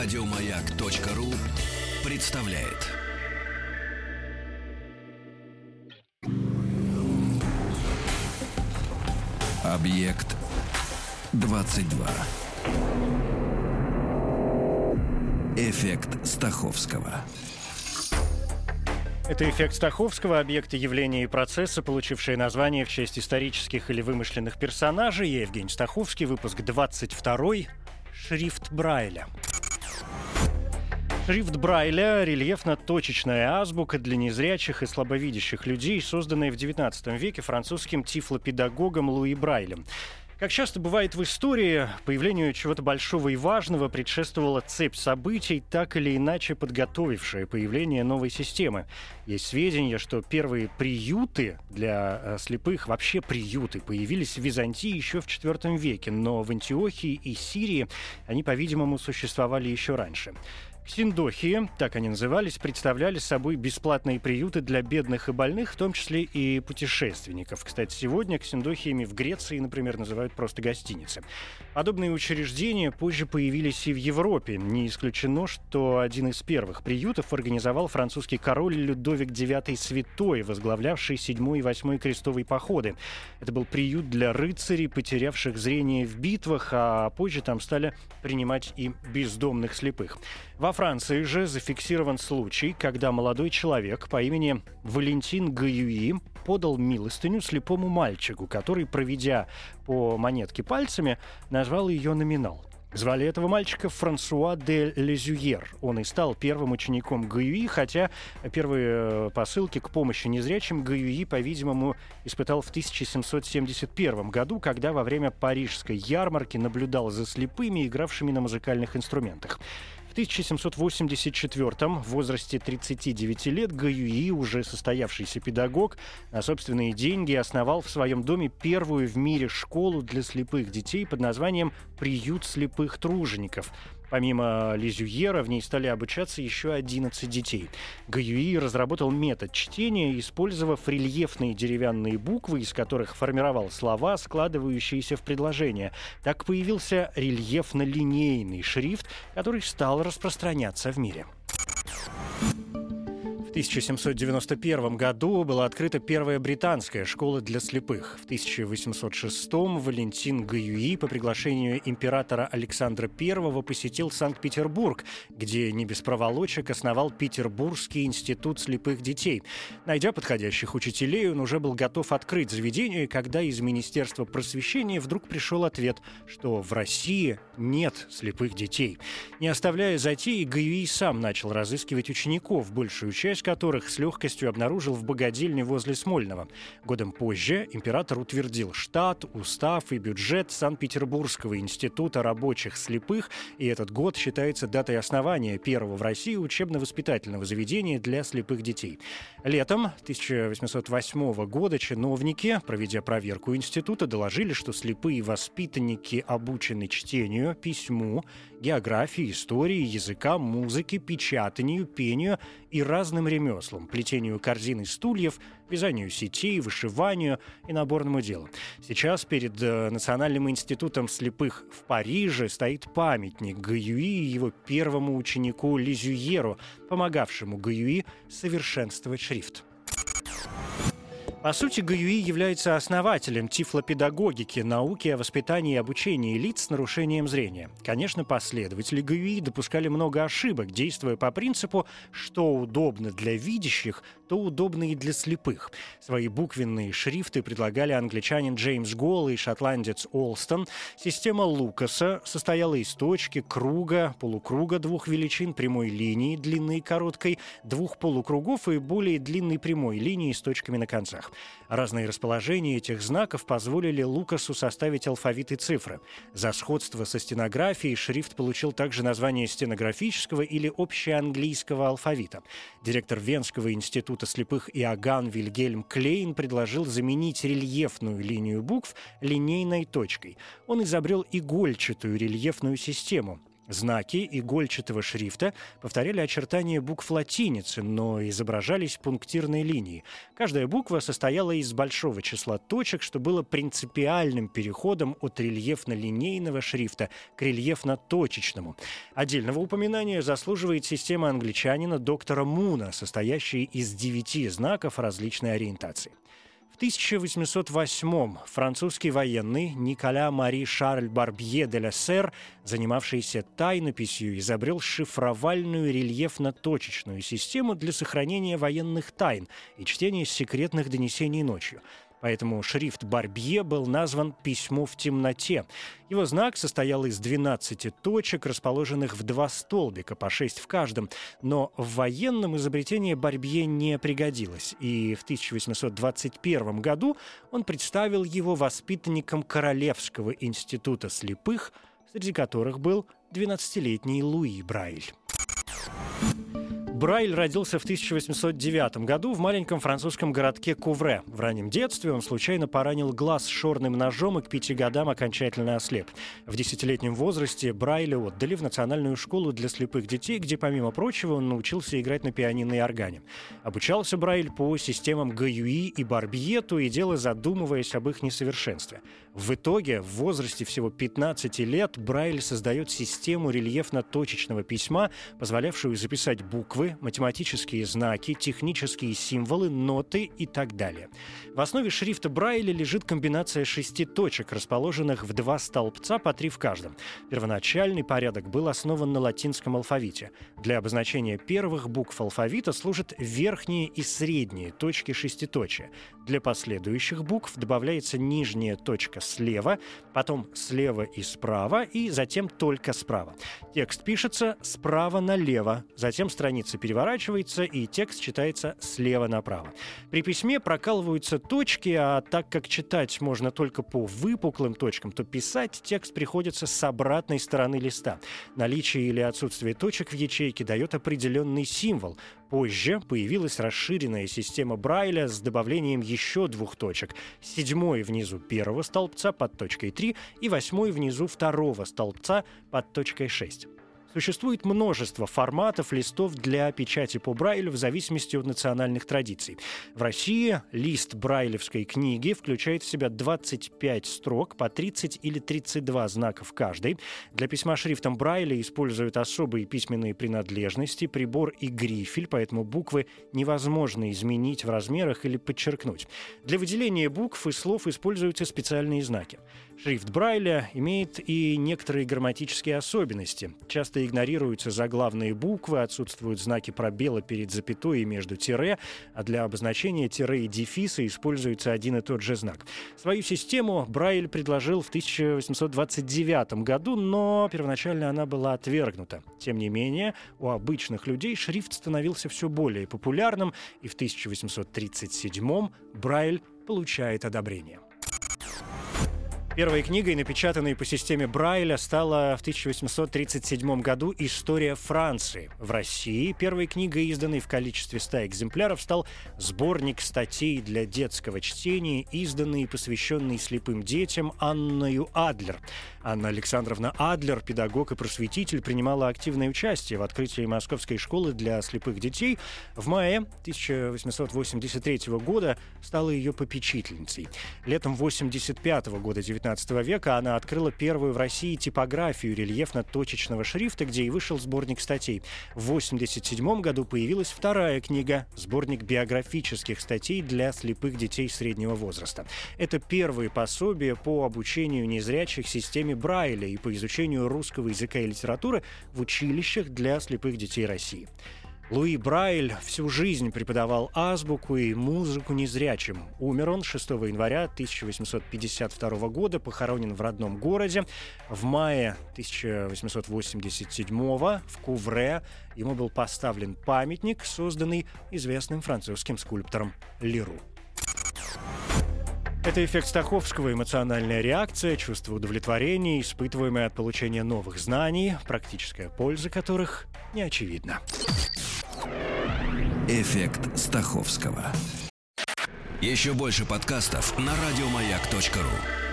Радиомаяк.ру представляет. Объект 22. Эффект Стаховского. Это эффект Стаховского, объекты явления и процесса, получившие название в честь исторических или вымышленных персонажей. Я Евгений Стаховский, выпуск 22 «Шрифт Брайля». Шрифт Брайля – рельефно-точечная азбука для незрячих и слабовидящих людей, созданная в XIX веке французским тифлопедагогом Луи Брайлем. Как часто бывает в истории, появлению чего-то большого и важного предшествовала цепь событий, так или иначе подготовившая появление новой системы. Есть сведения, что первые приюты для э, слепых, вообще приюты, появились в Византии еще в IV веке, но в Антиохии и Сирии они, по-видимому, существовали еще раньше. Синдохии, так они назывались, представляли собой бесплатные приюты для бедных и больных, в том числе и путешественников. Кстати, сегодня ксендохиями в Греции, например, называют просто гостиницы. Подобные учреждения позже появились и в Европе. Не исключено, что один из первых приютов организовал французский король Людовик IX Святой, возглавлявший 7 и 8 крестовые походы. Это был приют для рыцарей, потерявших зрение в битвах, а позже там стали принимать и бездомных слепых. Во Франции же зафиксирован случай, когда молодой человек по имени Валентин Гаюи подал милостыню слепому мальчику, который, проведя по монетке пальцами, назвал ее номинал. Звали этого мальчика Франсуа де Лезюер. Он и стал первым учеником Гаюи, хотя первые э, посылки к помощи незрячим Гаюи, по-видимому, испытал в 1771 году, когда во время парижской ярмарки наблюдал за слепыми, игравшими на музыкальных инструментах. 1784 в возрасте 39 лет Гаюи, уже состоявшийся педагог, на собственные деньги основал в своем доме первую в мире школу для слепых детей под названием «Приют слепых тружеников». Помимо Лизюера, в ней стали обучаться еще 11 детей. Гаюи разработал метод чтения, использовав рельефные деревянные буквы, из которых формировал слова, складывающиеся в предложения. Так появился рельефно-линейный шрифт, который стал распространяться в мире. 1791 году была открыта первая британская школа для слепых. В 1806 Валентин Гаюи по приглашению императора Александра I посетил Санкт-Петербург, где не без проволочек основал Петербургский институт слепых детей. Найдя подходящих учителей, он уже был готов открыть заведение, когда из Министерства просвещения вдруг пришел ответ, что в России нет слепых детей. Не оставляя затеи, Гаюи сам начал разыскивать учеников, большую часть которых с легкостью обнаружил в богадельне возле Смольного. Годом позже император утвердил штат, устав и бюджет Санкт-Петербургского института рабочих слепых, и этот год считается датой основания первого в России учебно-воспитательного заведения для слепых детей. Летом 1808 года чиновники, проведя проверку института, доложили, что слепые воспитанники обучены чтению, письму, географии, истории, языка, музыке, печатанию, пению и разным ремеслам плетению корзин и стульев, вязанию сетей, вышиванию и наборному делу. Сейчас перед э, Национальным институтом слепых в Париже стоит памятник Гаюи и его первому ученику Лизюеру, помогавшему Гаюи совершенствовать шрифт. По сути, Гаюи является основателем тифлопедагогики, науки о воспитании и обучении лиц с нарушением зрения. Конечно, последователи Гаюи допускали много ошибок, действуя по принципу «что удобно для видящих, то удобно и для слепых». Свои буквенные шрифты предлагали англичанин Джеймс Голл и шотландец Олстон. Система Лукаса состояла из точки, круга, полукруга двух величин, прямой линии, длинной и короткой, двух полукругов и более длинной прямой линии с точками на концах. Разные расположения этих знаков позволили Лукасу составить алфавит и цифры. За сходство со стенографией шрифт получил также название стенографического или общеанглийского алфавита. Директор Венского института слепых Иоганн Вильгельм Клейн предложил заменить рельефную линию букв линейной точкой. Он изобрел игольчатую рельефную систему. Знаки игольчатого шрифта повторяли очертания букв латиницы, но изображались пунктирной линией. Каждая буква состояла из большого числа точек, что было принципиальным переходом от рельефно-линейного шрифта к рельефно-точечному. Отдельного упоминания заслуживает система англичанина доктора Муна, состоящая из девяти знаков различной ориентации. В 1808-м французский военный Николя Мари Шарль Барбье де ла Сер, занимавшийся тайнописью, изобрел шифровальную рельефно-точечную систему для сохранения военных тайн и чтения секретных донесений ночью. Поэтому шрифт Барбье был назван «Письмо в темноте». Его знак состоял из 12 точек, расположенных в два столбика, по 6 в каждом. Но в военном изобретение Барбье не пригодилось, и в 1821 году он представил его воспитанникам Королевского института слепых, среди которых был 12-летний Луи Брайль. Брайль родился в 1809 году в маленьком французском городке Кувре. В раннем детстве он случайно поранил глаз шорным ножом и к пяти годам окончательно ослеп. В десятилетнем возрасте Брайля отдали в национальную школу для слепых детей, где, помимо прочего, он научился играть на пианино и органе. Обучался Брайль по системам Гаюи и Барбье, то и дело задумываясь об их несовершенстве. В итоге, в возрасте всего 15 лет, Брайль создает систему рельефно-точечного письма, позволявшую записать буквы, математические знаки, технические символы, ноты и так далее. В основе шрифта Брайля лежит комбинация шести точек, расположенных в два столбца по три в каждом. Первоначальный порядок был основан на латинском алфавите. Для обозначения первых букв алфавита служат верхние и средние точки шеститочия. Для последующих букв добавляется нижняя точка слева, потом слева и справа, и затем только справа. Текст пишется справа налево, затем страница переворачивается, и текст читается слева направо. При письме прокалываются точки, а так как читать можно только по выпуклым точкам, то писать текст приходится с обратной стороны листа. Наличие или отсутствие точек в ячейке дает определенный символ. Позже появилась расширенная система Брайля с добавлением еще двух точек. Седьмой внизу первого столбца под точкой 3 и восьмой внизу второго столбца под точкой 6. Существует множество форматов листов для печати по Брайлю в зависимости от национальных традиций. В России лист брайлевской книги включает в себя 25 строк по 30 или 32 знака в каждой. Для письма шрифтом Брайля используют особые письменные принадлежности, прибор и грифель, поэтому буквы невозможно изменить в размерах или подчеркнуть. Для выделения букв и слов используются специальные знаки. Шрифт Брайля имеет и некоторые грамматические особенности. Часто игнорируются заглавные буквы, отсутствуют знаки пробела перед запятой и между тире, а для обозначения тире и дефиса используется один и тот же знак. Свою систему Брайль предложил в 1829 году, но первоначально она была отвергнута. Тем не менее, у обычных людей шрифт становился все более популярным, и в 1837 Брайль получает одобрение. Первой книгой, напечатанной по системе Брайля, стала в 1837 году «История Франции». В России первой книгой, изданной в количестве 100 экземпляров, стал сборник статей для детского чтения, изданный и посвященный слепым детям Анною Адлер. Анна Александровна Адлер, педагог и просветитель, принимала активное участие в открытии Московской школы для слепых детей. В мае 1883 года стала ее попечительницей. Летом 85 года 19 XIX века она открыла первую в России типографию рельефно-точечного шрифта, где и вышел сборник статей. В 1987 году появилась вторая книга – сборник биографических статей для слепых детей среднего возраста. Это первые пособия по обучению незрячих системе Брайля и по изучению русского языка и литературы в училищах для слепых детей России. Луи Брайль всю жизнь преподавал азбуку и музыку незрячим. Умер он 6 января 1852 года, похоронен в родном городе. В мае 1887 в Кувре ему был поставлен памятник, созданный известным французским скульптором Леру. Это эффект Стаховского, эмоциональная реакция, чувство удовлетворения, испытываемое от получения новых знаний, практическая польза которых не очевидна. Эффект Стаховского. Еще больше подкастов на радиомаяк.ру.